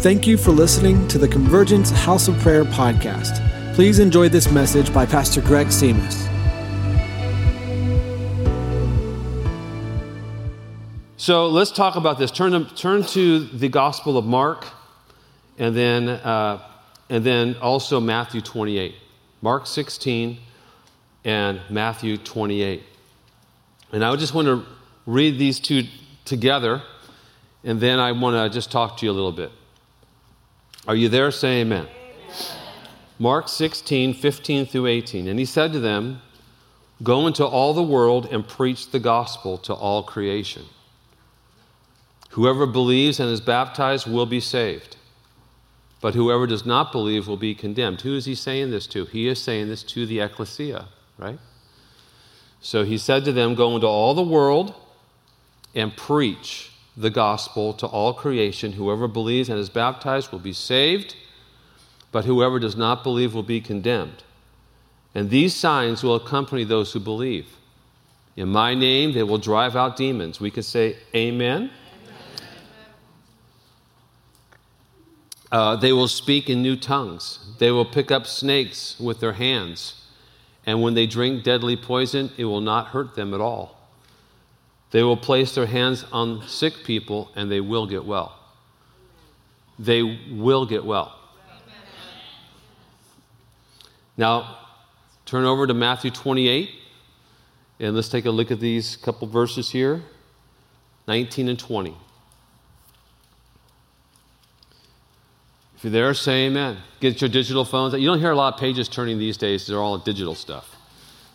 Thank you for listening to the Convergence House of Prayer podcast. Please enjoy this message by Pastor Greg Simas. So let's talk about this. Turn to, turn to the Gospel of Mark, and then, uh, and then also Matthew 28. Mark 16 and Matthew 28. And I just want to read these two together, and then I want to just talk to you a little bit. Are you there? Say amen. Mark 16, 15 through 18. And he said to them, Go into all the world and preach the gospel to all creation. Whoever believes and is baptized will be saved, but whoever does not believe will be condemned. Who is he saying this to? He is saying this to the ecclesia, right? So he said to them, Go into all the world and preach the gospel to all creation. Whoever believes and is baptized will be saved, but whoever does not believe will be condemned. And these signs will accompany those who believe. In my name, they will drive out demons. We could say, Amen. Uh, they will speak in new tongues. They will pick up snakes with their hands. And when they drink deadly poison, it will not hurt them at all. They will place their hands on sick people and they will get well. They will get well. Now, turn over to Matthew 28 and let's take a look at these couple verses here 19 and 20. If you're there, say amen. Get your digital phones. You don't hear a lot of pages turning these days, they're all digital stuff.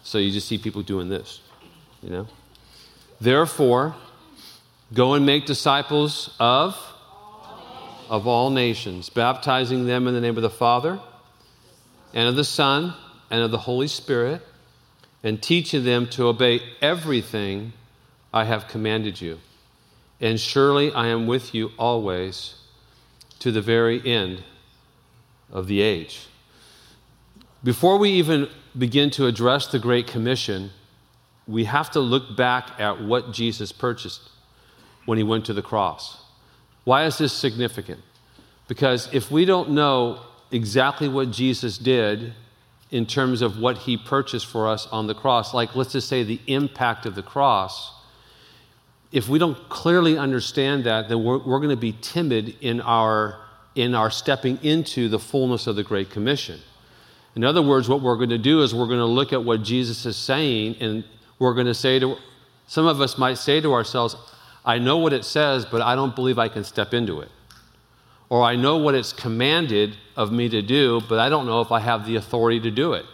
So you just see people doing this, you know? Therefore, go and make disciples of of all nations, baptizing them in the name of the Father and of the Son and of the Holy Spirit, and teaching them to obey everything I have commanded you. And surely I am with you always to the very end of the age. Before we even begin to address the Great Commission, we have to look back at what Jesus purchased when he went to the cross. Why is this significant? Because if we don't know exactly what Jesus did in terms of what he purchased for us on the cross, like let's just say the impact of the cross, if we don't clearly understand that, then we're, we're going to be timid in our, in our stepping into the fullness of the Great Commission. In other words, what we're going to do is we're going to look at what Jesus is saying, and we're going to say to some of us might say to ourselves, I know what it says, but I don't believe I can step into it. Or I know what it's commanded of me to do, but I don't know if I have the authority to do it.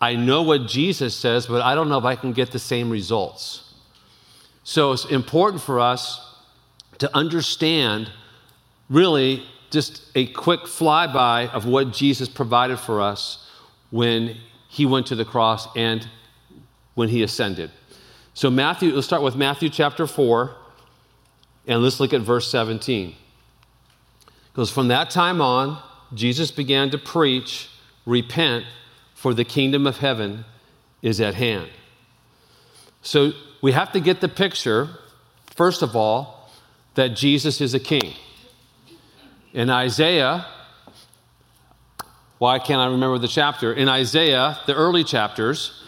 I know what Jesus says, but I don't know if I can get the same results. So it's important for us to understand really just a quick flyby of what Jesus provided for us when he went to the cross and when he ascended. So, Matthew, let's start with Matthew chapter 4, and let's look at verse 17. Because from that time on, Jesus began to preach, Repent, for the kingdom of heaven is at hand. So, we have to get the picture, first of all, that Jesus is a king. In Isaiah, why can't I remember the chapter? In Isaiah, the early chapters,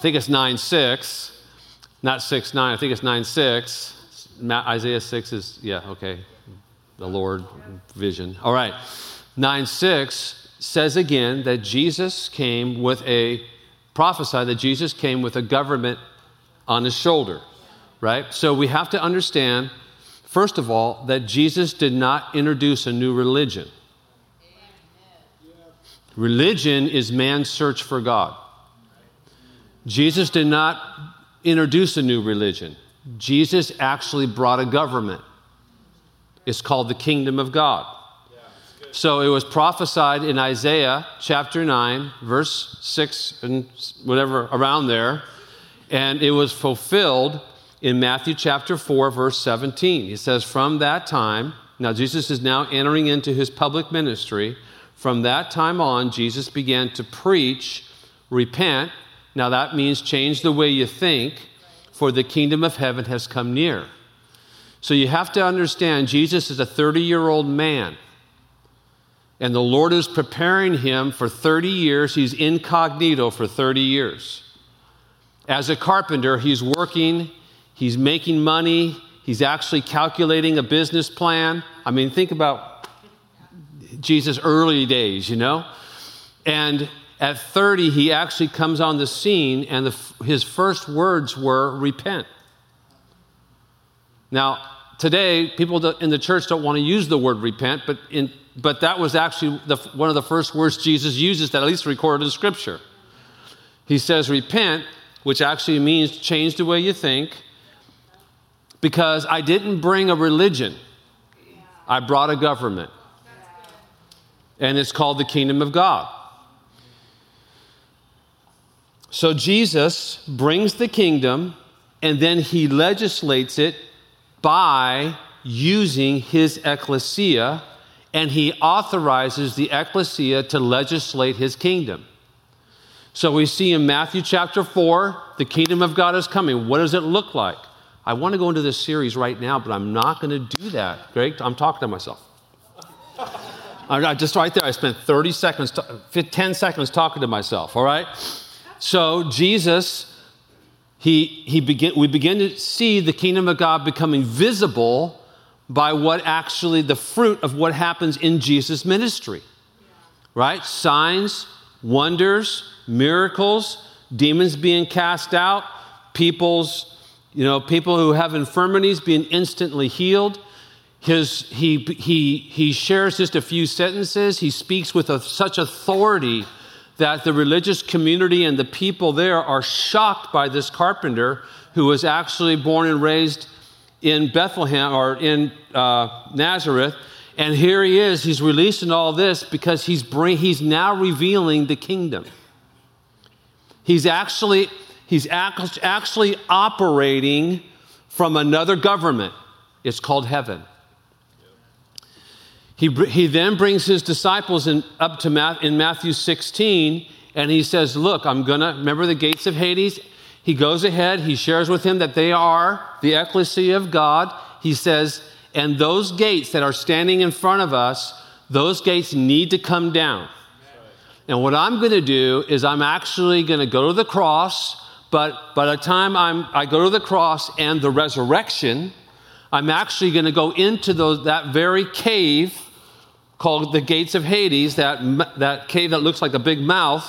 think it's 9 6, not 6 9, I think it's 9 6. Isaiah 6 is, yeah, okay, the Lord vision. All right, 9 6 says again that Jesus came with a, prophesy that Jesus came with a government on his shoulder, right? So we have to understand, first of all, that Jesus did not introduce a new religion. Religion is man's search for God. Jesus did not introduce a new religion. Jesus actually brought a government. It's called the kingdom of God. So it was prophesied in Isaiah chapter 9, verse 6 and whatever around there and it was fulfilled in Matthew chapter 4, verse 17. He says, From that time, now Jesus is now entering into his public ministry. From that time on, Jesus began to preach, repent. Now that means change the way you think, for the kingdom of heaven has come near. So you have to understand Jesus is a 30 year old man. And the Lord is preparing him for 30 years. He's incognito for 30 years. As a carpenter, he's working, he's making money, he's actually calculating a business plan. I mean, think about Jesus' early days, you know? And at 30, he actually comes on the scene, and the, his first words were, Repent. Now, today, people in the church don't want to use the word repent, but, in, but that was actually the, one of the first words Jesus uses that at least recorded in Scripture. He says, Repent, which actually means change the way you think, because I didn't bring a religion, I brought a government. And it's called the kingdom of God. So Jesus brings the kingdom and then he legislates it by using his ecclesia and he authorizes the ecclesia to legislate his kingdom. So we see in Matthew chapter 4, the kingdom of God is coming. What does it look like? I want to go into this series right now, but I'm not going to do that. Greg, I'm talking to myself. I just right there, I spent 30 seconds, 10 seconds talking to myself, all right? So Jesus, he, he begin, we begin to see the kingdom of God becoming visible by what actually the fruit of what happens in Jesus' ministry. Right? Signs, wonders, miracles, demons being cast out, people's, you know, people who have infirmities being instantly healed. His, he, he, he shares just a few sentences. He speaks with a, such authority that the religious community and the people there are shocked by this carpenter who was actually born and raised in Bethlehem or in uh, Nazareth. And here he is, he's releasing all this because he's, bring, he's now revealing the kingdom. He's actually, he's actually operating from another government. It's called heaven. He, he then brings his disciples in, up to Math, in Matthew 16 and he says, Look, I'm going to remember the gates of Hades. He goes ahead, he shares with him that they are the ecclesia of God. He says, And those gates that are standing in front of us, those gates need to come down. And what I'm going to do is I'm actually going to go to the cross, but by the time I'm, I go to the cross and the resurrection, I'm actually going to go into those, that very cave called the gates of Hades, that, that cave that looks like a big mouth.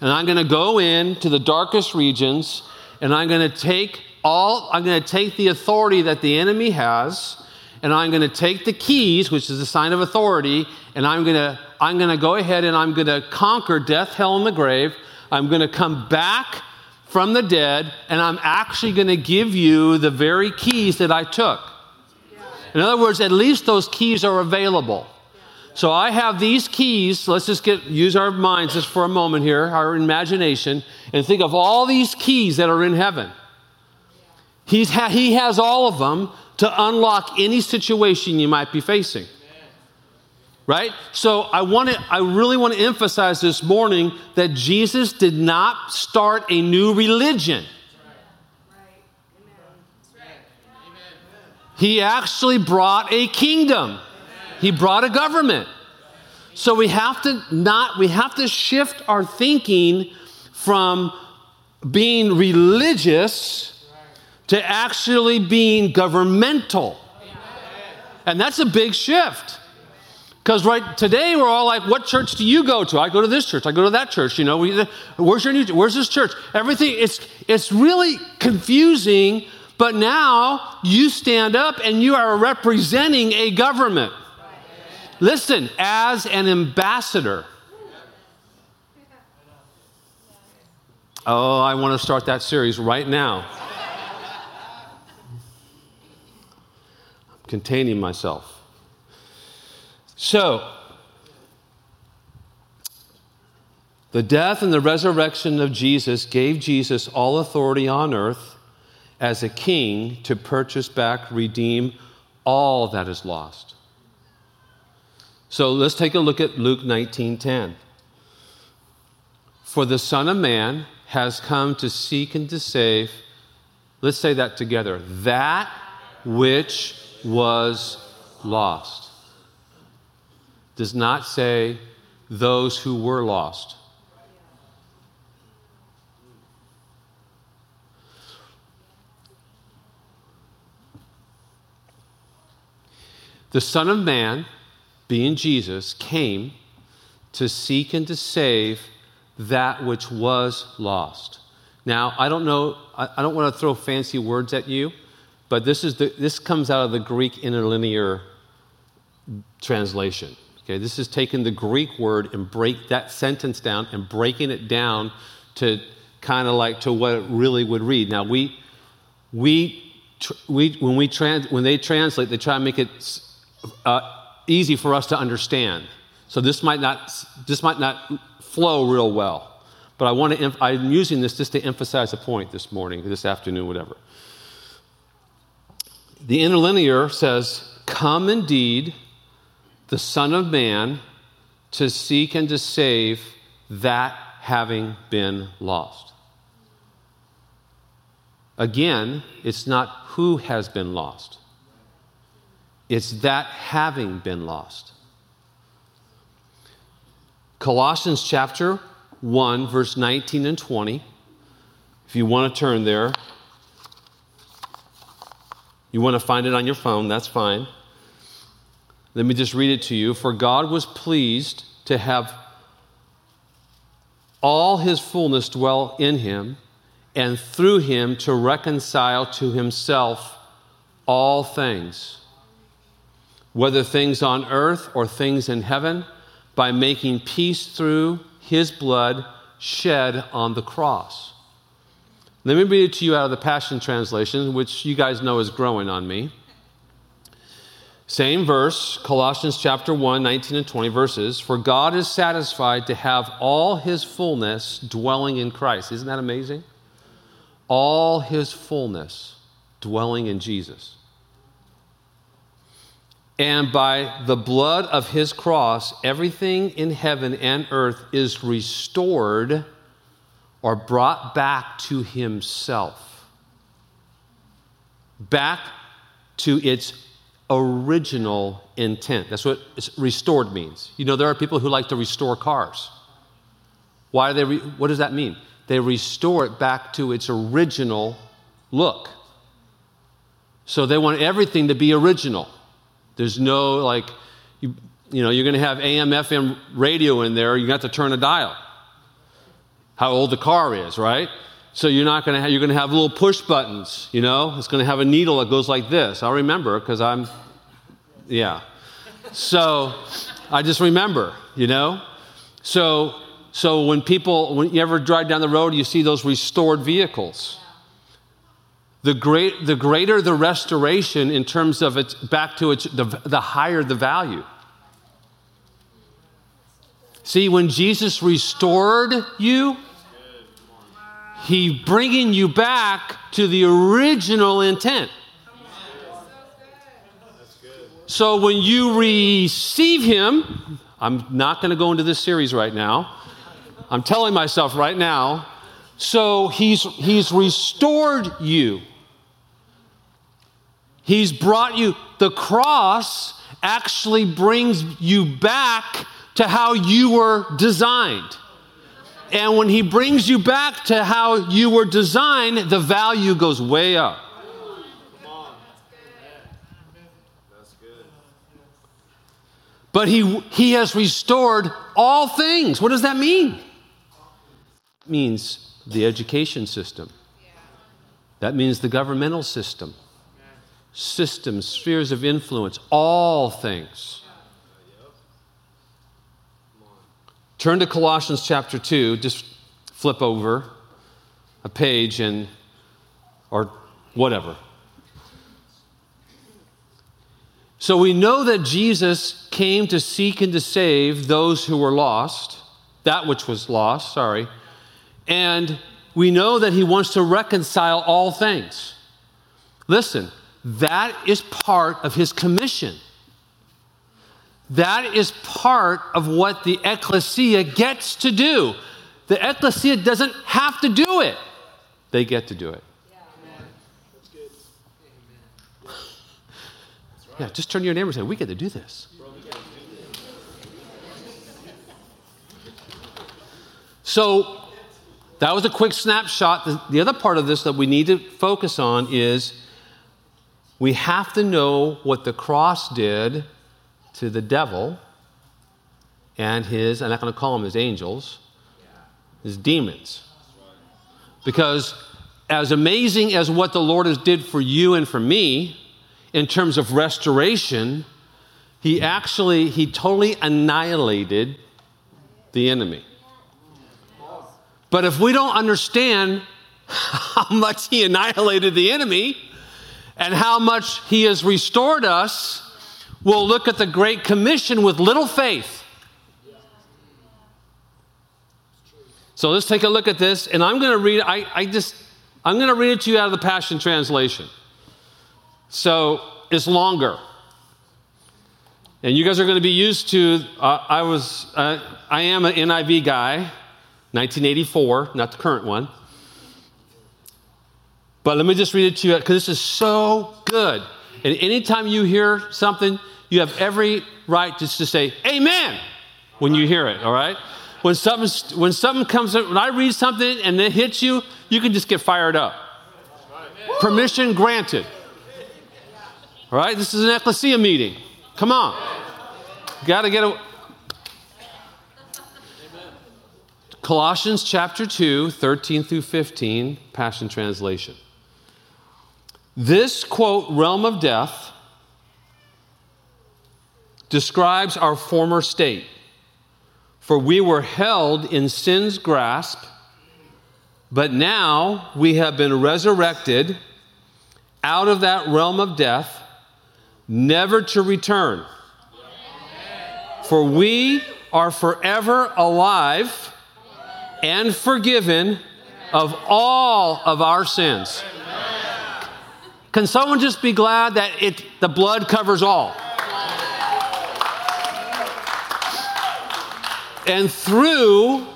And I'm going to go in to the darkest regions and I'm going to take all, I'm going to take the authority that the enemy has and I'm going to take the keys, which is a sign of authority, and I'm going to, I'm going to go ahead and I'm going to conquer death, hell, and the grave. I'm going to come back from the dead and I'm actually going to give you the very keys that I took. In other words, at least those keys are available. So I have these keys. Let's just get use our minds just for a moment here, our imagination, and think of all these keys that are in heaven. He's ha- he has all of them to unlock any situation you might be facing. Right? So I want to I really want to emphasize this morning that Jesus did not start a new religion. He actually brought a kingdom. He brought a government. So we have to not, we have to shift our thinking from being religious to actually being governmental. And that's a big shift. Because right today we're all like, what church do you go to? I go to this church. I go to that church. You know, we, where's your new? Where's this church? Everything. It's it's really confusing. But now you stand up and you are representing a government. Listen, as an ambassador. Oh, I want to start that series right now. I'm containing myself. So, the death and the resurrection of Jesus gave Jesus all authority on earth as a king to purchase back, redeem all that is lost. So let's take a look at Luke 19:10. For the Son of Man has come to seek and to save. Let's say that together. That which was lost. Does not say those who were lost. The Son of Man, being Jesus, came to seek and to save that which was lost. Now, I don't know, I, don't want to throw fancy words at you, but this, is the, this comes out of the Greek interlinear translation. Okay, this is taking the Greek word and break that sentence down and breaking it down to kind of like to what it really would read. Now, we, we, we when, we trans, when they translate, they try to make it uh, easy for us to understand. So this might not, this might not flow real well. But I want to, I'm using this just to emphasize a point this morning, this afternoon, whatever. The interlinear says, Come indeed, the Son of Man, to seek and to save that having been lost. Again, it's not who has been lost, it's that having been lost. Colossians chapter 1, verse 19 and 20. If you want to turn there, you want to find it on your phone, that's fine. Let me just read it to you. For God was pleased to have all his fullness dwell in him, and through him to reconcile to himself all things whether things on earth or things in heaven, by making peace through his blood shed on the cross. Let me read it to you out of the Passion Translation, which you guys know is growing on me. Same verse, Colossians chapter 1, 19 and 20 verses. For God is satisfied to have all his fullness dwelling in Christ. Isn't that amazing? All his fullness dwelling in Jesus. And by the blood of his cross, everything in heaven and earth is restored or brought back to himself. Back to its original intent. That's what restored means. You know, there are people who like to restore cars. Why they, re- what does that mean? They restore it back to its original look. So they want everything to be original. There's no, like, you, you know, you're going to have AM, FM radio in there. You got to turn a dial. How old the car is, right? So you're not going to have, you're going to have little push buttons, you know? It's going to have a needle that goes like this. I'll remember because I'm, yeah. So I just remember, you know? So, so when people, when you ever drive down the road, you see those restored vehicles the, great, the greater the restoration in terms of its back to its, the, the higher the value. See, when Jesus restored you, he bringing you back to the original intent. So when you receive him, I'm not going to go into this series right now. I'm telling myself right now. So he's, he's restored you. He's brought you, the cross actually brings you back to how you were designed. And when he brings you back to how you were designed, the value goes way up. But he, he has restored all things. What does that mean? It means the education system. That means the governmental system systems, spheres of influence, all things. Turn to Colossians chapter 2, just flip over a page and or whatever. So we know that Jesus came to seek and to save those who were lost, that which was lost, sorry. And we know that he wants to reconcile all things. Listen, that is part of his commission. That is part of what the ecclesia gets to do. The ecclesia doesn't have to do it, they get to do it. Yeah, just turn to your neighbor and say, We get to do this. So that was a quick snapshot. The, the other part of this that we need to focus on is we have to know what the cross did to the devil and his, I'm not going to call them his angels, his demons. Because as amazing as what the Lord has did for you and for me in terms of restoration, he actually, he totally annihilated the enemy. But if we don't understand how much he annihilated the enemy and how much he has restored us, we'll look at the Great Commission with little faith. So let's take a look at this, and I'm going to read. I, I just, I'm going to read it to you out of the Passion Translation. So it's longer, and you guys are going to be used to. Uh, I was, uh, I am an NIV guy, 1984, not the current one. But let me just read it to you because this is so good. And anytime you hear something, you have every right just to say amen when you hear it, all right? When something, when something comes, up, when I read something and it hits you, you can just get fired up. Permission granted. All right, this is an ecclesia meeting. Come on. Got to get a. Colossians chapter 2, 13 through 15, Passion Translation. This, quote, realm of death describes our former state. For we were held in sin's grasp, but now we have been resurrected out of that realm of death, never to return. For we are forever alive and forgiven of all of our sins. Can someone just be glad that it, the blood covers all? And through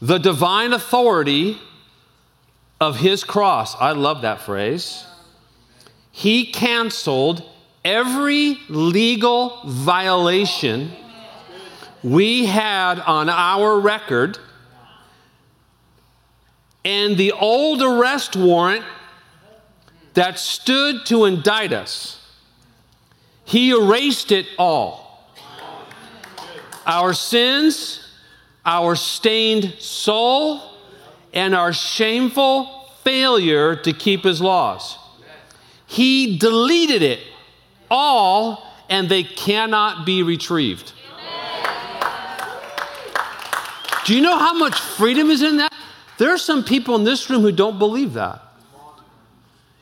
the divine authority of his cross, I love that phrase, he canceled every legal violation we had on our record and the old arrest warrant that stood to indict us. He erased it all our sins, our stained soul, and our shameful failure to keep his laws. He deleted it all, and they cannot be retrieved. Do you know how much freedom is in that? There are some people in this room who don't believe that.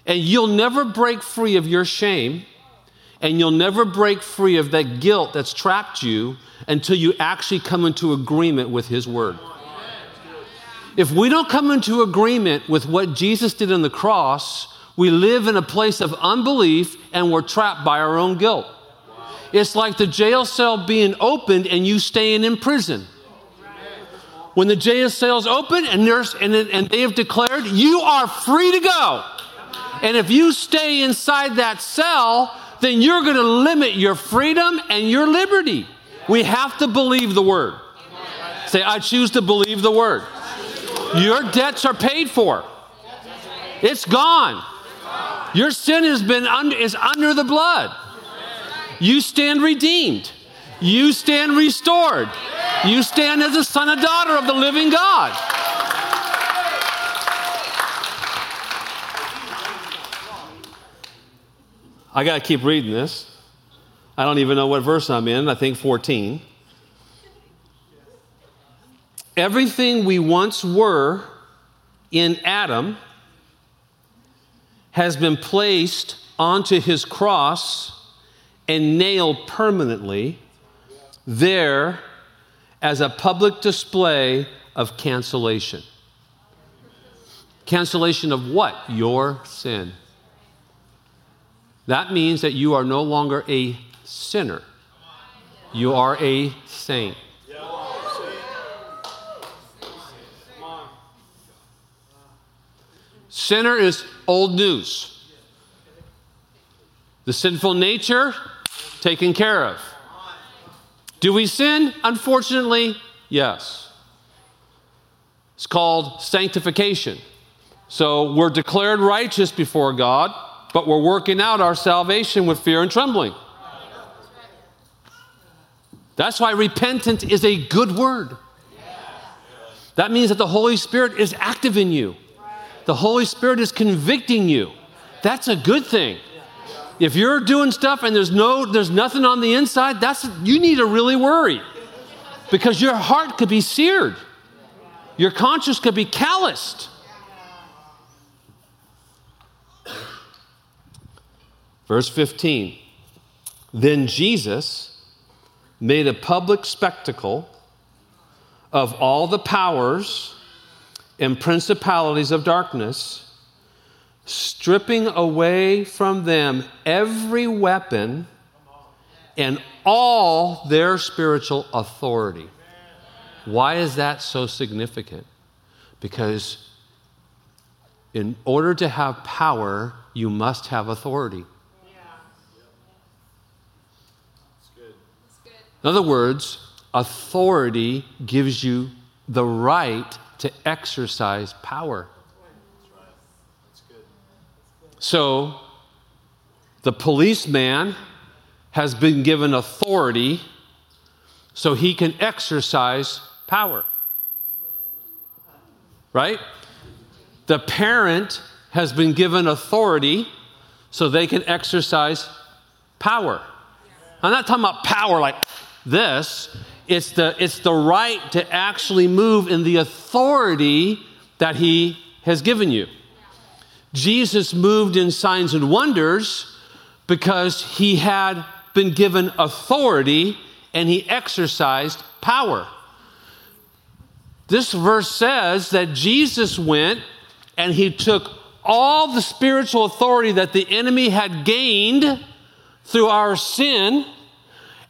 And you'll never break free of your shame, and you'll never break free of that guilt that's trapped you until you actually come into agreement with His Word. If we don't come into agreement with what Jesus did on the cross, we live in a place of unbelief and we're trapped by our own guilt. It's like the jail cell being opened and you staying in prison. When the jail cell's open and, and, and they have declared, you are free to go. And if you stay inside that cell, then you're going to limit your freedom and your liberty. We have to believe the word. Say, I choose to believe the word. Your debts are paid for. It's gone. Your sin has been under, is under the blood. You stand redeemed. You stand restored. You stand as a son and daughter of the living God. I got to keep reading this. I don't even know what verse I'm in. I think 14. Everything we once were in Adam has been placed onto his cross and nailed permanently there as a public display of cancellation. Cancellation of what? Your sin. That means that you are no longer a sinner, you are a saint. Sinner is old news. The sinful nature, taken care of. Do we sin? Unfortunately, yes. It's called sanctification. So we're declared righteous before God, but we're working out our salvation with fear and trembling. That's why repentance is a good word. That means that the Holy Spirit is active in you. The Holy Spirit is convicting you. That's a good thing. If you're doing stuff and there's no there's nothing on the inside, that's you need to really worry. Because your heart could be seared. Your conscience could be calloused. Verse 15. Then Jesus made a public spectacle of all the powers and principalities of darkness, stripping away from them every weapon and all their spiritual authority. Why is that so significant? Because in order to have power, you must have authority. In other words, authority gives you the right to exercise power. So, the policeman has been given authority so he can exercise power. Right? The parent has been given authority so they can exercise power. I'm not talking about power like this. It's the, it's the right to actually move in the authority that he has given you. Jesus moved in signs and wonders because he had been given authority and he exercised power. This verse says that Jesus went and he took all the spiritual authority that the enemy had gained through our sin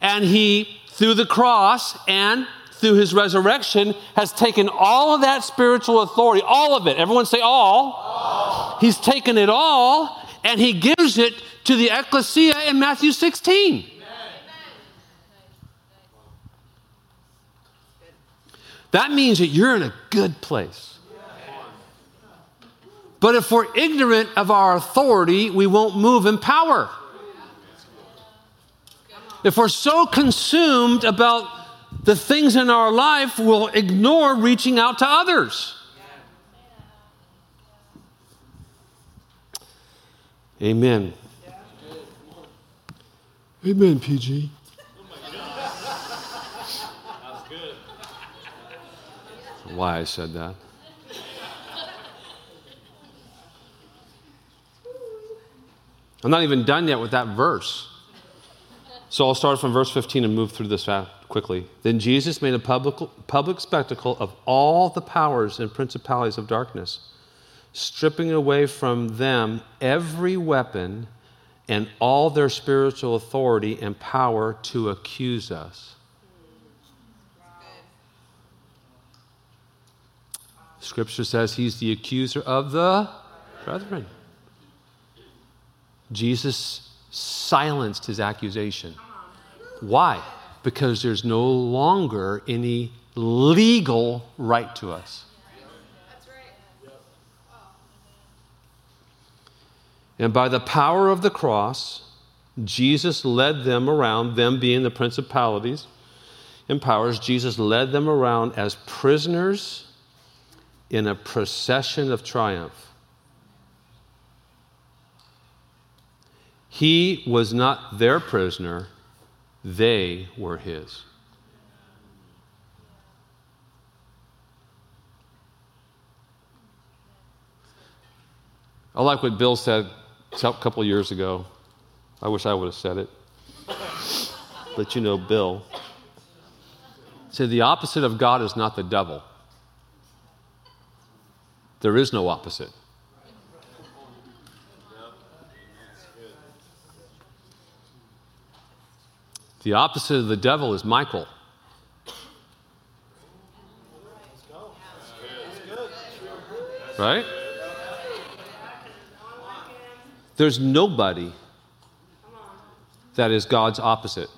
and he through the cross and through his resurrection, has taken all of that spiritual authority, all of it. Everyone say all. all. He's taken it all and he gives it to the ecclesia in Matthew 16. That means that you're in a good place. But if we're ignorant of our authority, we won't move in power if we're so consumed about the things in our life, we'll ignore reaching out to others. Amen. Amen, PG. Why I said that. I'm not even done yet with that verse. So I'll start from verse 15 and move through this quickly. Then Jesus made a public, public spectacle of all the powers and principalities of darkness, stripping away from them every weapon and all their spiritual authority and power to accuse us. Scripture says he's the accuser of the brethren. Jesus silenced his accusation. Why? Because there's no longer any legal right to us. And by the power of the cross, Jesus led them around, them being the principalities and powers, Jesus led them around as prisoners in a procession of triumph. He was not their prisoner, they were his. I like what Bill said a couple years ago. I wish I would have said it. Let you know, Bill. Said the opposite of God is not the devil. There is no opposite. The opposite of the devil is Michael. Right? There's nobody that is God's opposite.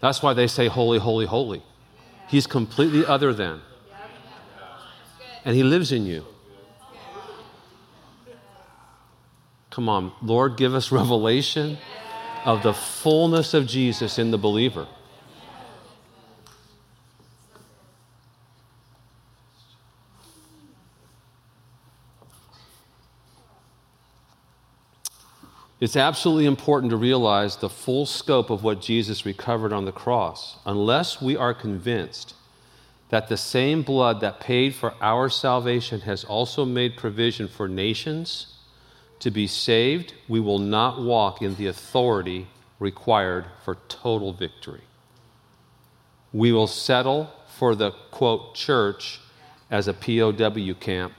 That's why they say holy, holy, holy. He's completely other than. And He lives in you. Come on, Lord, give us revelation of the fullness of Jesus in the believer. It's absolutely important to realize the full scope of what Jesus recovered on the cross. Unless we are convinced that the same blood that paid for our salvation has also made provision for nations to be saved, we will not walk in the authority required for total victory. We will settle for the quote church as a POW camp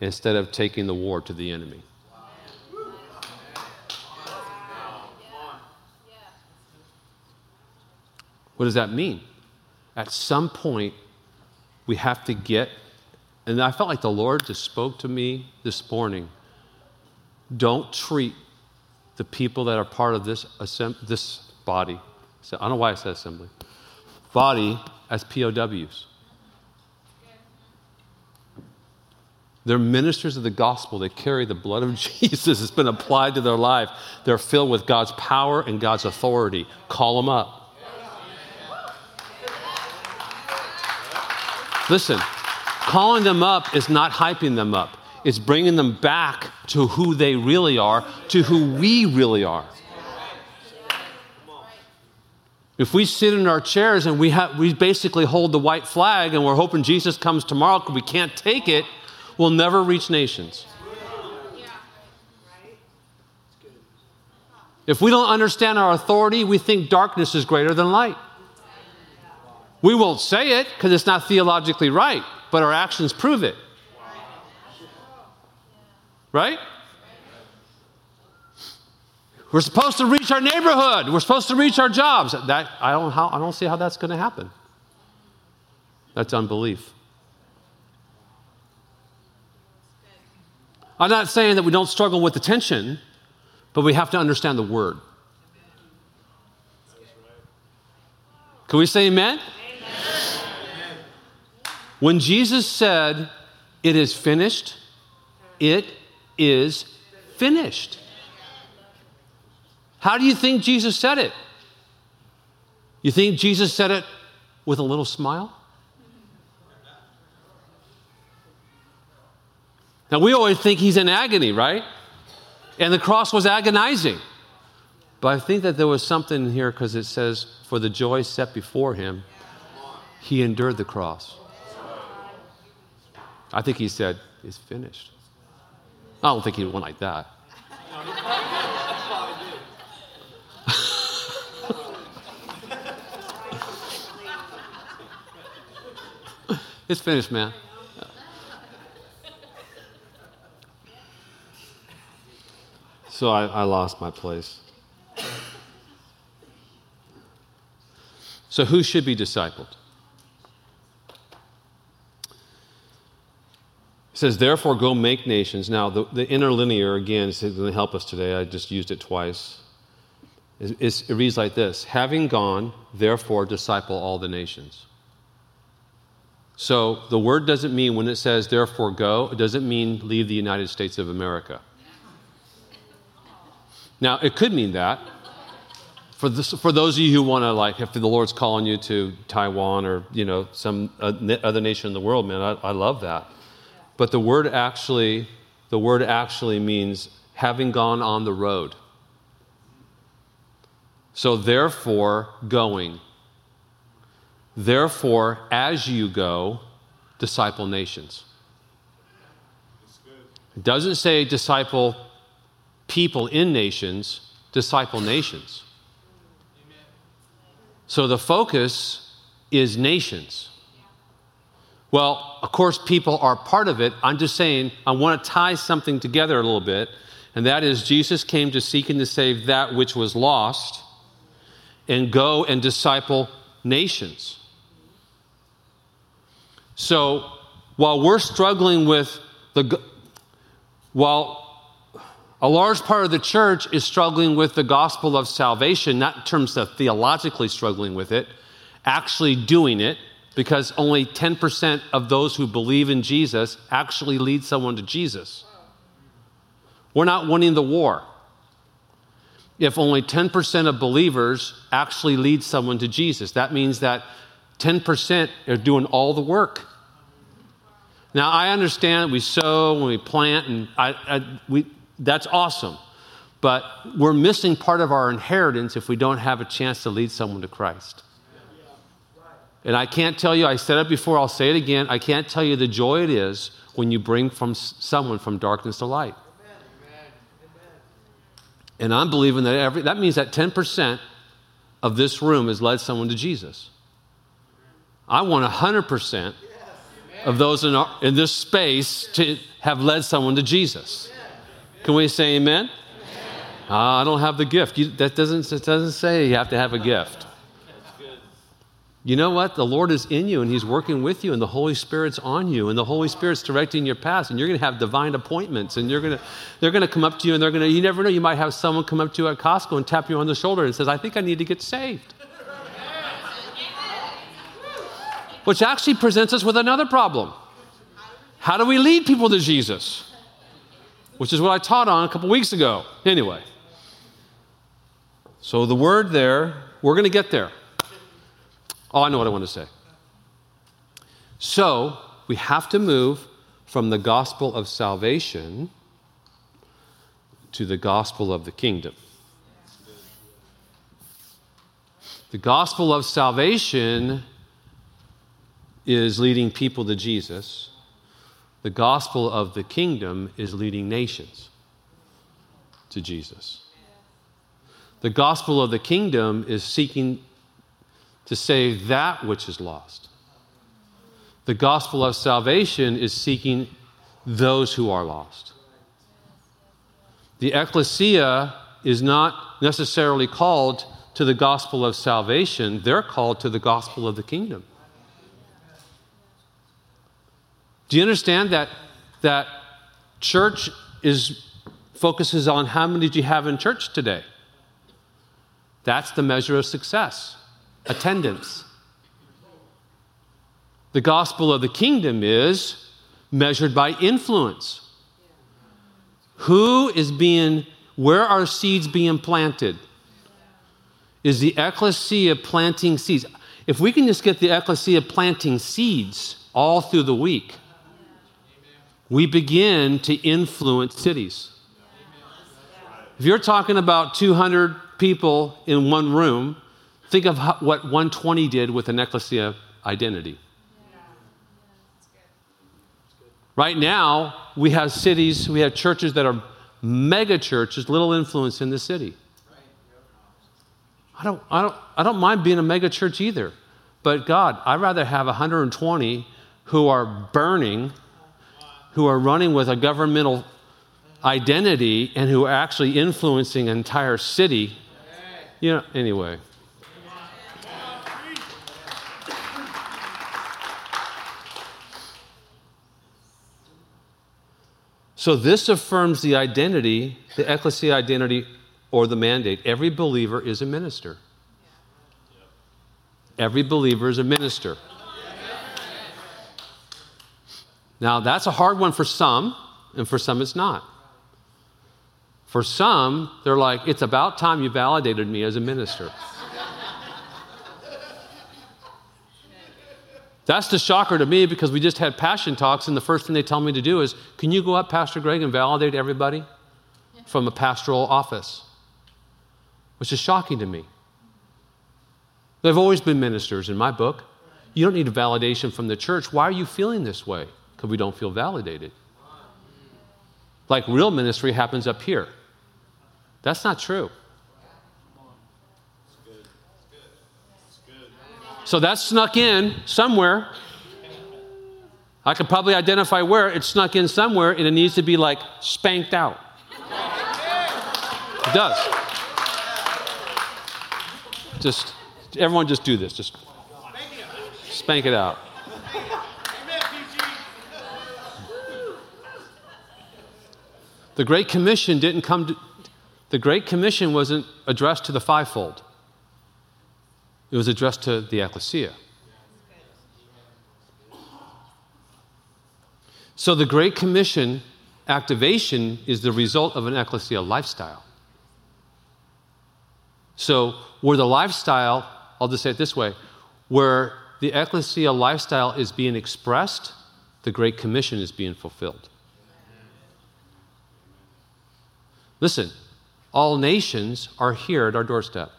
instead of taking the war to the enemy. What does that mean? At some point, we have to get, and I felt like the Lord just spoke to me this morning. Don't treat the people that are part of this, this body, I don't know why I said assembly, body as POWs. They're ministers of the gospel. They carry the blood of Jesus. It's been applied to their life. They're filled with God's power and God's authority. Call them up. Listen, calling them up is not hyping them up, it's bringing them back to who they really are, to who we really are. If we sit in our chairs and we, have, we basically hold the white flag and we're hoping Jesus comes tomorrow because we can't take it, we'll never reach nations. If we don't understand our authority, we think darkness is greater than light. We won't say it because it's not theologically right, but our actions prove it. Right? We're supposed to reach our neighborhood. We're supposed to reach our jobs. That, I, don't, how, I don't see how that's going to happen. That's unbelief. I'm not saying that we don't struggle with the tension, but we have to understand the word. Can we say amen? When Jesus said, It is finished, it is finished. How do you think Jesus said it? You think Jesus said it with a little smile? Now, we always think he's in agony, right? And the cross was agonizing. But I think that there was something here because it says, for the joy set before him, he endured the cross. I think he said, It's finished. I don't think he went like that. it's finished, man. So I, I lost my place. So, who should be discipled? Says, Therefore, go make nations. Now, the, the interlinear, again, is going to help us today. I just used it twice. It, it reads like this Having gone, therefore, disciple all the nations. So, the word doesn't mean, when it says, therefore, go, it doesn't mean leave the United States of America. Now, it could mean that. For, this, for those of you who want to, like, if the Lord's calling you to Taiwan or, you know, some uh, other nation in the world, man, I, I love that. But the word actually, the word actually means having gone on the road. So therefore, going. Therefore, as you go, disciple nations. It doesn't say disciple people in nations, disciple nations. So the focus is nations. Well, of course, people are part of it. I'm just saying, I want to tie something together a little bit, and that is Jesus came to seek and to save that which was lost and go and disciple nations. So while we're struggling with the, while A large part of the church is struggling with the gospel of salvation, not in terms of theologically struggling with it, actually doing it, because only 10% of those who believe in Jesus actually lead someone to Jesus. We're not winning the war if only 10% of believers actually lead someone to Jesus. That means that 10% are doing all the work. Now, I understand we sow and we plant, and I, I, we, that's awesome. But we're missing part of our inheritance if we don't have a chance to lead someone to Christ. And I can't tell you, I said it before, I'll say it again. I can't tell you the joy it is when you bring from someone from darkness to light. Amen. And I'm believing that every, that means that 10% of this room has led someone to Jesus. I want 100% of those in, our, in this space to have led someone to Jesus. Can we say amen? Uh, I don't have the gift. You, that doesn't, it doesn't say you have to have a gift. You know what? The Lord is in you and He's working with you, and the Holy Spirit's on you, and the Holy Spirit's directing your path, and you're going to have divine appointments, and you're going to, they're going to come up to you, and they're going to, you never know, you might have someone come up to you at Costco and tap you on the shoulder and says, I think I need to get saved. Which actually presents us with another problem. How do we lead people to Jesus? Which is what I taught on a couple weeks ago. Anyway, so the word there, we're going to get there. Oh, I know what I want to say. So, we have to move from the gospel of salvation to the gospel of the kingdom. The gospel of salvation is leading people to Jesus. The gospel of the kingdom is leading nations to Jesus. The gospel of the kingdom is seeking to save that which is lost. The gospel of salvation is seeking those who are lost. The ecclesia is not necessarily called to the gospel of salvation, they're called to the gospel of the kingdom. Do you understand that, that church is, focuses on how many do you have in church today? That's the measure of success attendance. The gospel of the kingdom is measured by influence. Who is being, where are seeds being planted? Is the ecclesia planting seeds? If we can just get the ecclesia planting seeds all through the week, we begin to influence cities. If you're talking about 200 people in one room, Think of how, what 120 did with an ecclesia identity. Right now, we have cities, we have churches that are mega churches, little influence in the city. I don't, I don't, I don't mind being a mega church either. But God, I'd rather have 120 who are burning, who are running with a governmental identity, and who are actually influencing an entire city. You know, anyway. So this affirms the identity, the ecclesia identity or the mandate. Every believer is a minister. Every believer is a minister. Now, that's a hard one for some, and for some it's not. For some, they're like, it's about time you validated me as a minister. That's the shocker to me because we just had passion talks, and the first thing they tell me to do is, Can you go up, Pastor Greg, and validate everybody from a pastoral office? Which is shocking to me. They've always been ministers in my book. You don't need a validation from the church. Why are you feeling this way? Because we don't feel validated. Like real ministry happens up here. That's not true. So that snuck in somewhere. I could probably identify where it snuck in somewhere, and it needs to be like spanked out. It does. Just everyone, just do this. Just spank it out. The Great Commission didn't come to, the Great Commission wasn't addressed to the fivefold. It was addressed to the ecclesia. So the Great Commission activation is the result of an ecclesia lifestyle. So, where the lifestyle, I'll just say it this way, where the ecclesia lifestyle is being expressed, the Great Commission is being fulfilled. Listen, all nations are here at our doorstep.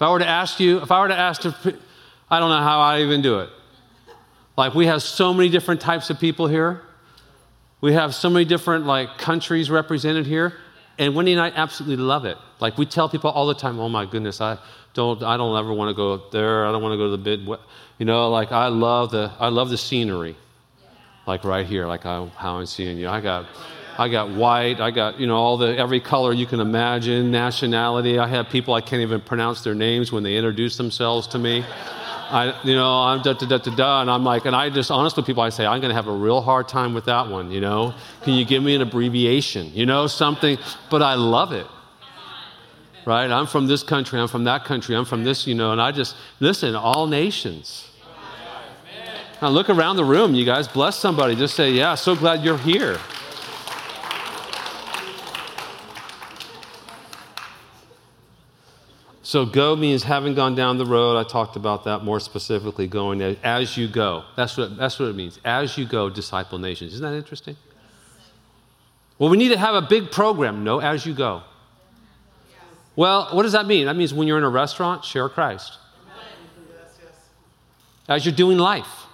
If I were to ask you, if I were to ask I don't know how I even do it. Like we have so many different types of people here. We have so many different like countries represented here. And Wendy and I absolutely love it. Like we tell people all the time, oh my goodness, I don't, I don't ever want to go up there. I don't want to go to the bid. You know, like I love the, I love the scenery. Like right here, like I, how I'm seeing you. I got, I got white. I got, you know, all the, every color you can imagine, nationality. I have people I can't even pronounce their names when they introduce themselves to me. I, you know, I'm da da da da da, and I'm like, and I just honestly, people, I say, I'm going to have a real hard time with that one. You know, can you give me an abbreviation? You know, something. But I love it. Right? I'm from this country. I'm from that country. I'm from this. You know, and I just listen. All nations. Now look around the room, you guys. Bless somebody. Just say, yeah, so glad you're here. So go means having gone down the road. I talked about that more specifically, going as you go. That's what, that's what it means. As you go, disciple nations. Isn't that interesting? Well, we need to have a big program. No, as you go. Well, what does that mean? That means when you're in a restaurant, share Christ. As you're doing life.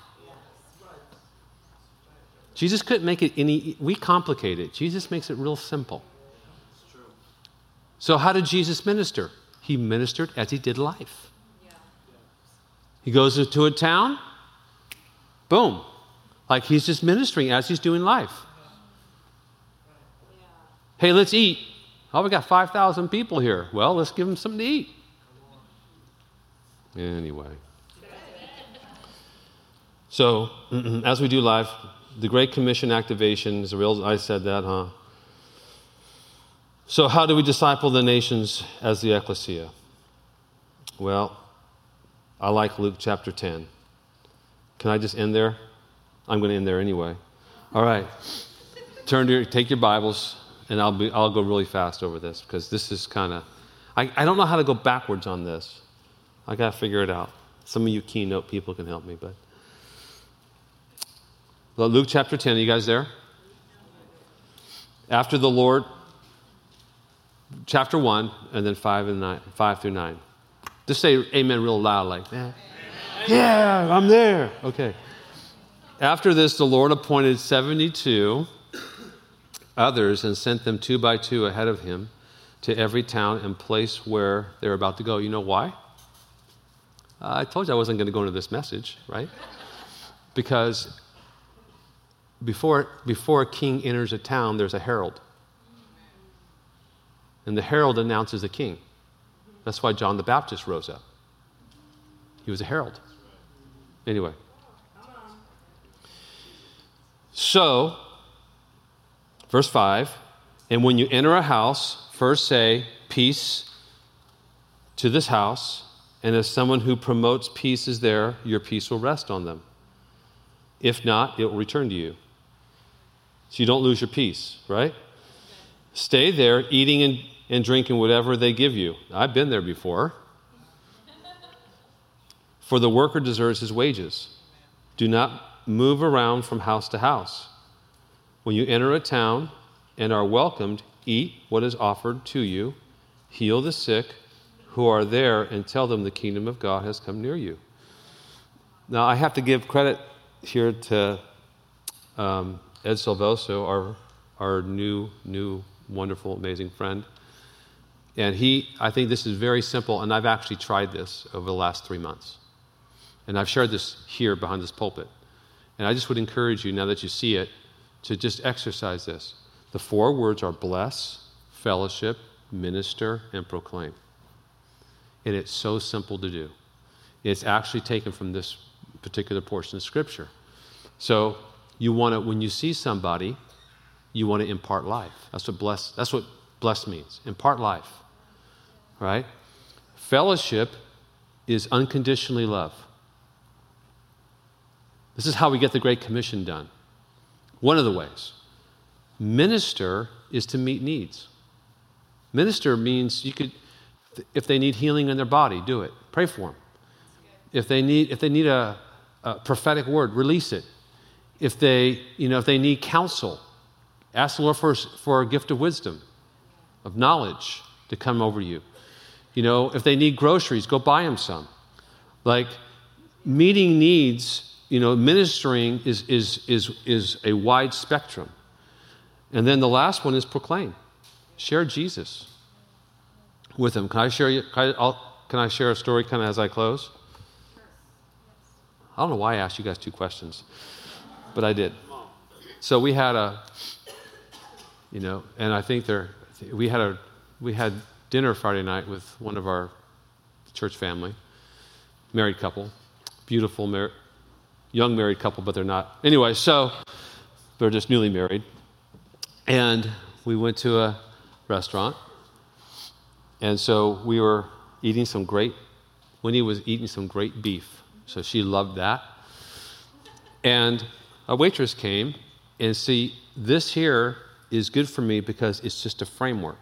Jesus couldn't make it any, we complicate it. Jesus makes it real simple. So, how did Jesus minister? He ministered as he did life. He goes into a town, boom. Like he's just ministering as he's doing life. Hey, let's eat. Oh, we got 5,000 people here. Well, let's give them something to eat. Anyway. So, as we do life, the Great Commission activation is a real, I said that, huh? So, how do we disciple the nations as the ecclesia? Well, I like Luke chapter 10. Can I just end there? I'm going to end there anyway. All right. Turn to your, take your Bibles, and I'll, be, I'll go really fast over this because this is kind of, I, I don't know how to go backwards on this. I got to figure it out. Some of you keynote people can help me, but. Luke chapter 10, are you guys there? After the Lord chapter 1, and then 5, and nine, 5 through 9. Just say amen real loud, like, yeah, yeah, I'm there. Okay. After this, the Lord appointed 72 others and sent them two by two ahead of him to every town and place where they were about to go. You know why? I told you I wasn't going to go into this message, right? Because before, before a king enters a town, there's a herald and the herald announces a king. That's why John the Baptist rose up. He was a herald. Anyway. So, verse 5 And when you enter a house, first say, Peace to this house. And as someone who promotes peace is there, your peace will rest on them. If not, it will return to you. So you don't lose your peace, right? Stay there, eating and and drinking whatever they give you. I've been there before. For the worker deserves his wages. Do not move around from house to house. When you enter a town and are welcomed, eat what is offered to you, heal the sick who are there, and tell them the kingdom of God has come near you. Now, I have to give credit here to um, Ed Silvoso, our, our new, new, wonderful, amazing friend. And he, I think this is very simple, and I've actually tried this over the last three months. And I've shared this here behind this pulpit. And I just would encourage you, now that you see it, to just exercise this. The four words are bless, fellowship, minister, and proclaim. And it's so simple to do. It's actually taken from this particular portion of Scripture. So you want to, when you see somebody, you want to impart life. That's what bless, that's what blessed means. Impart life. Right? Fellowship is unconditionally love. This is how we get the Great Commission done. One of the ways. Minister is to meet needs. Minister means you could, if they need healing in their body, do it. Pray for them. If they need, if they need a, a prophetic word, release it. If they, you know, if they need counsel, ask the Lord for, for a gift of wisdom, of knowledge to come over you. You know, if they need groceries, go buy them some. Like meeting needs, you know, ministering is, is, is, is a wide spectrum. And then the last one is proclaim. Share Jesus with them. Can I share, can I, can I share a story kind of as I close? I don't know why I asked you guys two questions, but I did. So we had a, you know, and I think there, we had a, we had dinner Friday night with one of our church family, married couple, beautiful mar- young married couple, but they're not. Anyway, so they're just newly married. And we went to a restaurant. And so we were eating some great, Winnie was eating some great beef. So she loved that. And a waitress came and see, this here is good for me because it's just a framework.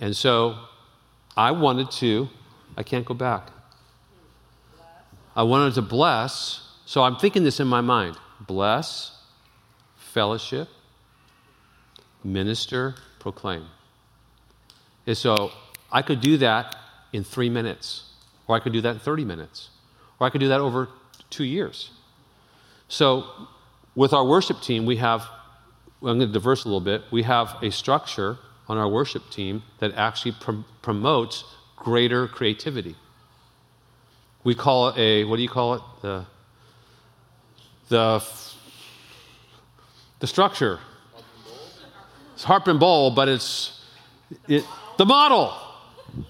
And so I wanted to, I can't go back. I wanted to bless, so I'm thinking this in my mind bless, fellowship, minister, proclaim. And so I could do that in three minutes, or I could do that in 30 minutes, or I could do that over two years. So with our worship team, we have, I'm going to diverse a little bit, we have a structure on our worship team that actually pr- promotes greater creativity. We call it a, what do you call it? The, the, the structure. It's harp and bowl, but it's it, the model.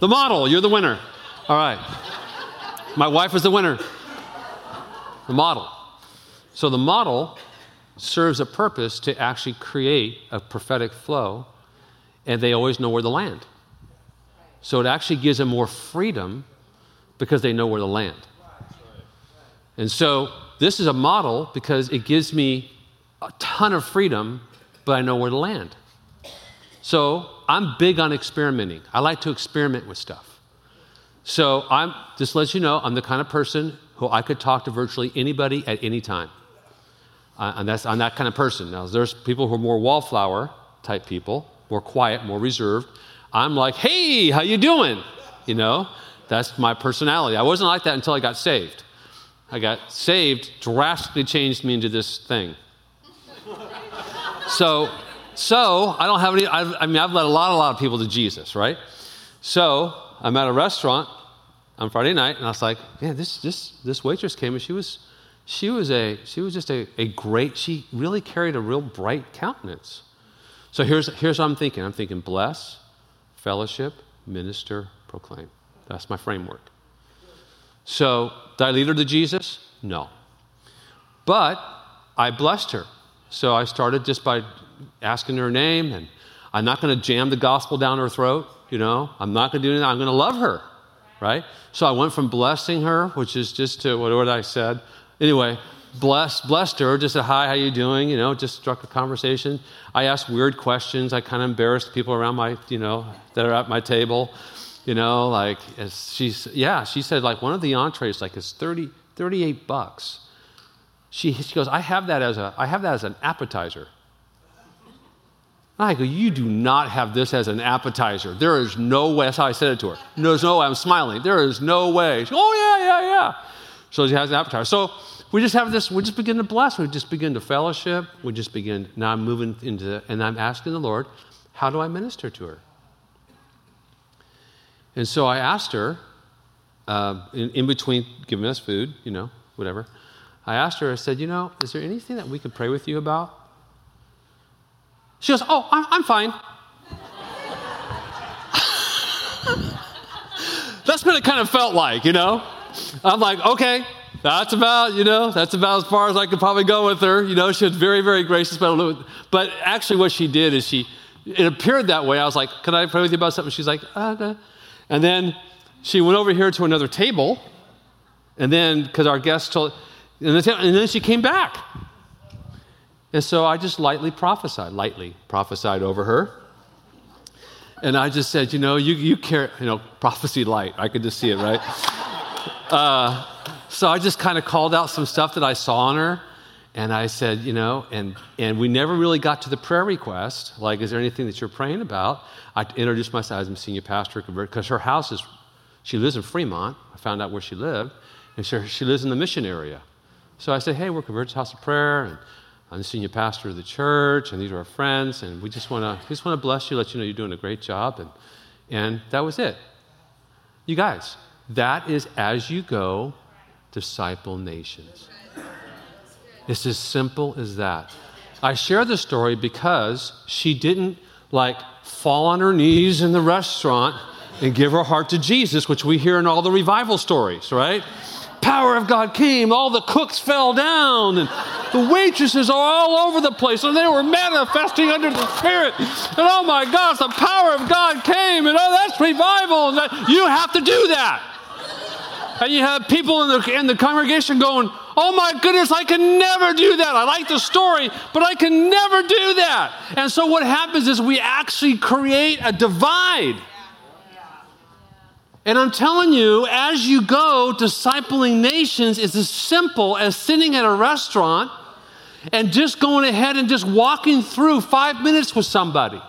The model. You're the winner. All right. My wife is the winner. The model. So the model serves a purpose to actually create a prophetic flow and they always know where to land. So it actually gives them more freedom because they know where to land. And so this is a model because it gives me a ton of freedom, but I know where to land. So I'm big on experimenting. I like to experiment with stuff. So I'm just let you know, I'm the kind of person who I could talk to virtually anybody at any time. Uh, and that's I'm that kind of person. Now there's people who are more wallflower type people more quiet, more reserved. I'm like, hey, how you doing? You know, that's my personality. I wasn't like that until I got saved. I got saved, drastically changed me into this thing. So, so I don't have any. I've, I mean, I've led a lot, a lot of people to Jesus, right? So I'm at a restaurant on Friday night, and I was like, "Man, this this this waitress came, and she was, she was a she was just a, a great. She really carried a real bright countenance." So here's, here's what I'm thinking I'm thinking bless, fellowship, minister, proclaim. That's my framework. So, did I lead her to Jesus? No. But I blessed her. So I started just by asking her name, and I'm not going to jam the gospel down her throat, you know. I'm not going to do anything. I'm going to love her, right? So I went from blessing her, which is just to what I said. Anyway, blessed, blessed her, just said, hi, how you doing? You know, just struck a conversation. I asked weird questions. I kind of embarrassed people around my, you know, that are at my table. You know, like, she's, yeah, she said, like, one of the entrees, like, is 30, 38 bucks. She, she goes, I have that as a, I have that as an appetizer. I go, you do not have this as an appetizer. There is no way. That's how I said it to her. There's no way. I'm smiling. There is no way. She, oh, yeah, yeah, yeah. So she has an appetizer. So we just have this, we just begin to bless. We just begin to fellowship. We just begin, now I'm moving into, and I'm asking the Lord, how do I minister to her? And so I asked her, uh, in, in, between giving us food, you know, whatever, I asked her, I said, you know, is there anything that we could pray with you about? She goes, oh, I'm, I'm fine. That's what it kind of felt like, you know? I'm like, okay, that's about, you know, that's about as far as I could probably go with her. You know, she was very, very gracious. But, but actually, what she did is she, it appeared that way. I was like, Can I pray with you about something? She's like, uh. And then she went over here to another table. And then, because our guest told, and then she came back. And so I just lightly prophesied, lightly prophesied over her. And I just said, you know, you, you care, you know, prophecy light. I could just see it, right? uh, so I just kind of called out some stuff that I saw on her. And I said, you know, and, and we never really got to the prayer request. Like, is there anything that you're praying about? I introduced myself as a senior pastor, because her house is, she lives in Fremont. I found out where she lived. And she, she lives in the mission area. So I said, hey, we're Convergence House of Prayer. And I'm the senior pastor of the church, and these are our friends, and we just want to just want to bless you, let you know you're doing a great job, and and that was it. You guys, that is as you go, disciple nations. It's as simple as that. I share this story because she didn't like fall on her knees in the restaurant and give her heart to Jesus, which we hear in all the revival stories, right? power of God came, all the cooks fell down, and the waitresses are all over the place, and they were manifesting under the Spirit. And oh my gosh, the power of God came, and oh, that's revival. And that, you have to do that. And you have people in the, in the congregation going, Oh my goodness, I can never do that. I like the story, but I can never do that. And so what happens is we actually create a divide. And I'm telling you, as you go, discipling nations is as simple as sitting at a restaurant and just going ahead and just walking through five minutes with somebody.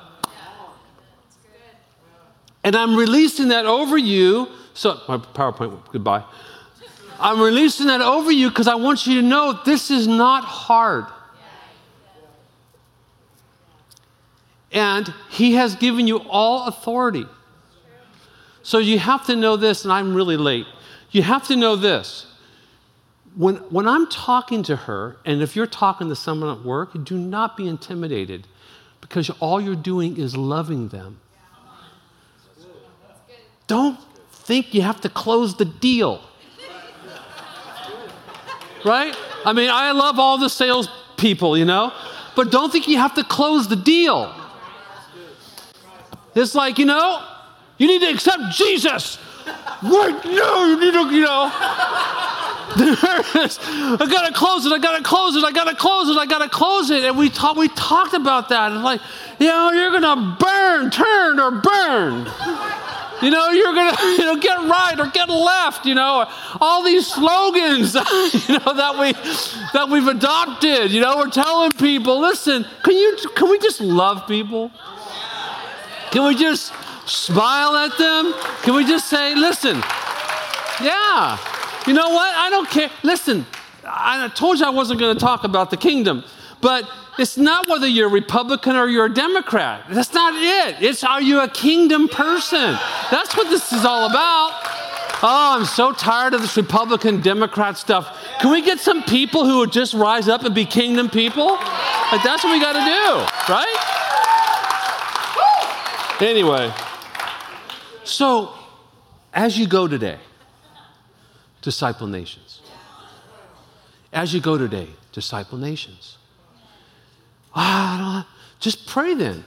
And I'm releasing that over you. So, my PowerPoint, goodbye. I'm releasing that over you because I want you to know this is not hard. And He has given you all authority. So you have to know this, and I'm really late. You have to know this. When, when I'm talking to her, and if you're talking to someone at work, do not be intimidated because all you're doing is loving them. Don't think you have to close the deal. Right? I mean, I love all the sales people, you know, but don't think you have to close the deal. It's like, you know, you need to accept Jesus. What? No, you need to, you know. I gotta close it. I gotta close it. I gotta close it. I gotta close it. And we talked. We talked about that. And like, you know, you're gonna burn, turn, or burn. You know, you're gonna, you know, get right or get left. You know, all these slogans, you know, that we that we've adopted. You know, we're telling people, listen, can you, can we just love people? Can we just smile at them? Can we just say, listen, yeah, you know what? I don't care. Listen, I told you I wasn't going to talk about the kingdom, but it's not whether you're a Republican or you're a Democrat. That's not it. It's are you a kingdom person? That's what this is all about. Oh, I'm so tired of this Republican Democrat stuff. Can we get some people who would just rise up and be kingdom people? Like that's what we got to do, right? Anyway. So, as you go today, disciple nations. As you go today, disciple nations. Ah, just pray then.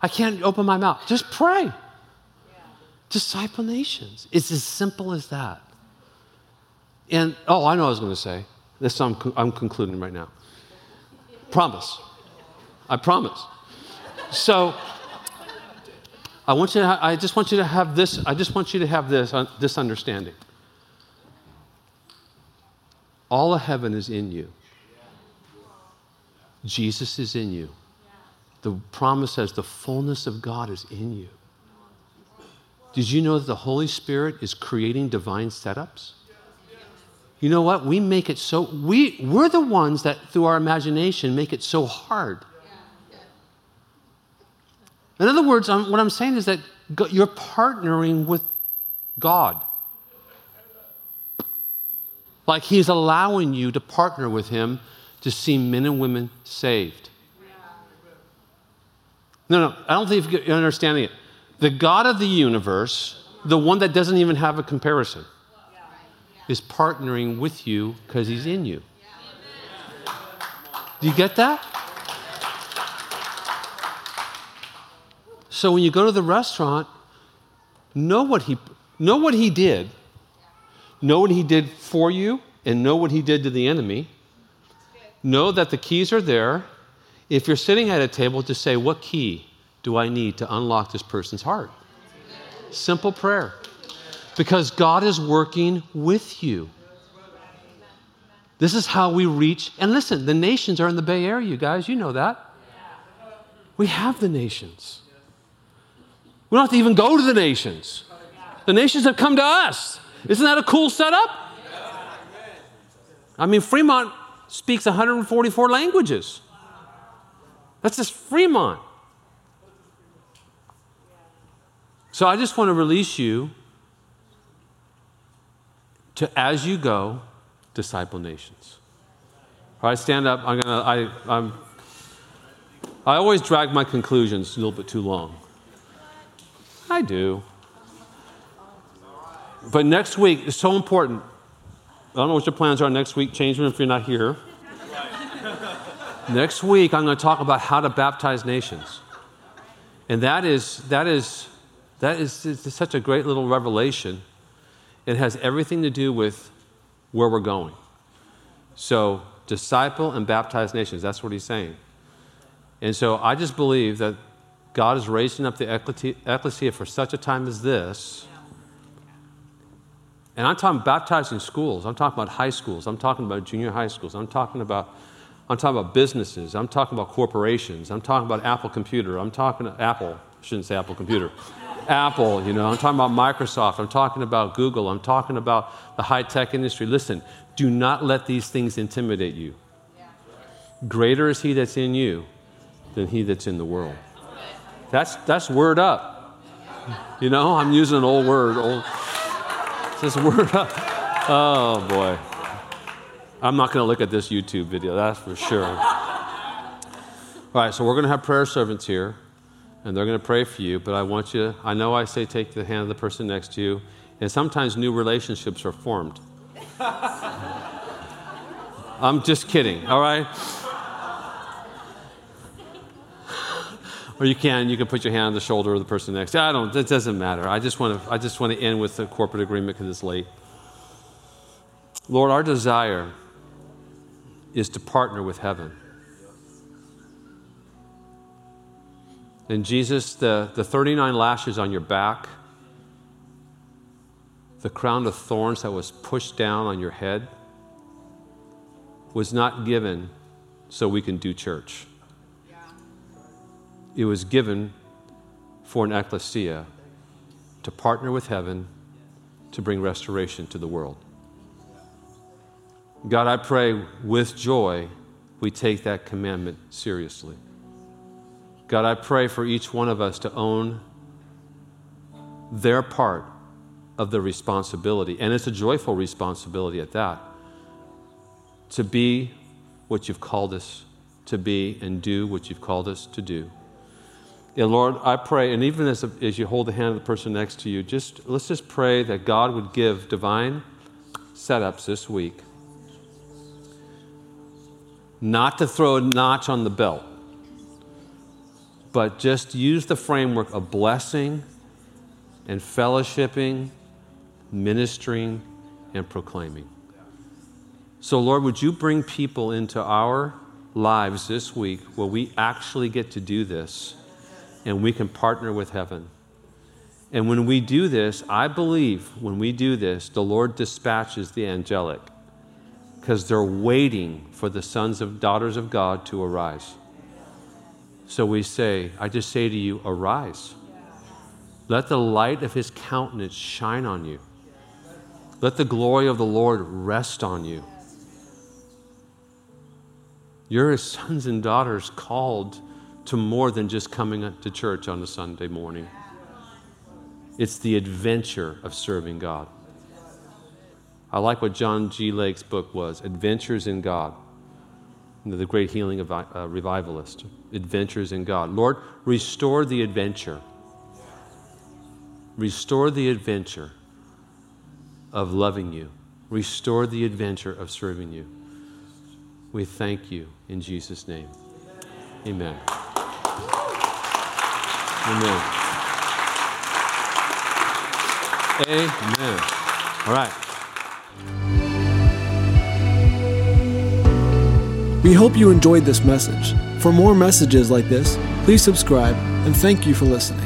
I can't open my mouth. Just pray. Yeah. Disciple nations. It's as simple as that. And, oh, I know I was going to say. This I'm, I'm concluding right now. Promise. I promise. So, I want you to, I just want you to have this, I just want you to have this, uh, this understanding. All of heaven is in you. Jesus is in you. The promise says the fullness of God is in you. Did you know that the Holy Spirit is creating divine setups? You know what? We make it so, we, we're the ones that through our imagination make it so hard. In other words, what I'm saying is that you're partnering with God. Like He's allowing you to partner with Him to see men and women saved. No, no, I don't think you're understanding it. The God of the universe, the one that doesn't even have a comparison, is partnering with you because he's in you. Do you get that? So when you go to the restaurant, know what he know what he did. Know what he did for you and know what he did to the enemy. Know that the keys are there. If you're sitting at a table, just say, What key do I need to unlock this person's heart? Simple prayer. Because God is working with you. This is how we reach. And listen, the nations are in the Bay Area, you guys. You know that. We have the nations. We don't have to even go to the nations. The nations have come to us. Isn't that a cool setup? I mean, Fremont speaks 144 languages. That's just Fremont. So I just want to release you to, as you go, disciple nations. All right, stand up. I'm gonna. I, I'm. I always drag my conclusions a little bit too long. I do. But next week is so important. I don't know what your plans are next week. Change them if you're not here. next week, I'm going to talk about how to baptize nations, and that is that is that is, such a great little revelation. It has everything to do with where we're going. So, disciple and baptize nations, that's what he's saying. And so I just believe that God is raising up the ecclesia for such a time as this. And I'm talking baptizing schools. I'm talking about high schools. I'm talking about junior high schools. I'm talking about I'm talking about businesses. I'm talking about corporations. I'm talking about Apple Computer. I'm talking Apple. I shouldn't say Apple Computer. Apple, you know, I'm talking about Microsoft, I'm talking about Google, I'm talking about the high tech industry. Listen, do not let these things intimidate you. Greater is he that's in you than he that's in the world. That's, that's word up. You know, I'm using an old word. Old, this word up. Oh, boy. I'm not going to look at this YouTube video, that's for sure. All right, so we're going to have prayer servants here and they're going to pray for you. But I want you, I know I say take the hand of the person next to you, and sometimes new relationships are formed. I'm just kidding, all right? Or you can, you can put your hand on the shoulder of the person next. I don't, it doesn't matter. I just want to, I just want to end with the corporate agreement because it's late. Lord, our desire is to partner with heaven. And Jesus, the, the 39 lashes on your back, the crown of thorns that was pushed down on your head, was not given so we can do church. It was given for an ecclesia to partner with heaven to bring restoration to the world. God, I pray with joy we take that commandment seriously. God, I pray for each one of us to own their part of the responsibility, and it's a joyful responsibility at that, to be what you've called us to be and do what you've called us to do. Lord, I pray, and even as, as you hold the hand of the person next to you, just let's just pray that God would give divine setups this week. Not to throw a notch on the belt, but just use the framework of blessing and fellowshipping, ministering, and proclaiming. So, Lord, would you bring people into our lives this week where we actually get to do this and we can partner with heaven? And when we do this, I believe when we do this, the Lord dispatches the angelic because they're waiting for the sons of daughters of God to arise. So we say, I just say to you, arise. Let the light of his countenance shine on you. Let the glory of the Lord rest on you. You're his sons and daughters called to more than just coming to church on a Sunday morning. It's the adventure of serving God. I like what John G. Lake's book was Adventures in God the great healing of, uh, revivalist, adventures in God. Lord, restore the adventure. Restore the adventure of loving you, Restore the adventure of serving you. We thank you in Jesus' name. Amen. Amen. Amen. All right. We hope you enjoyed this message. For more messages like this, please subscribe and thank you for listening.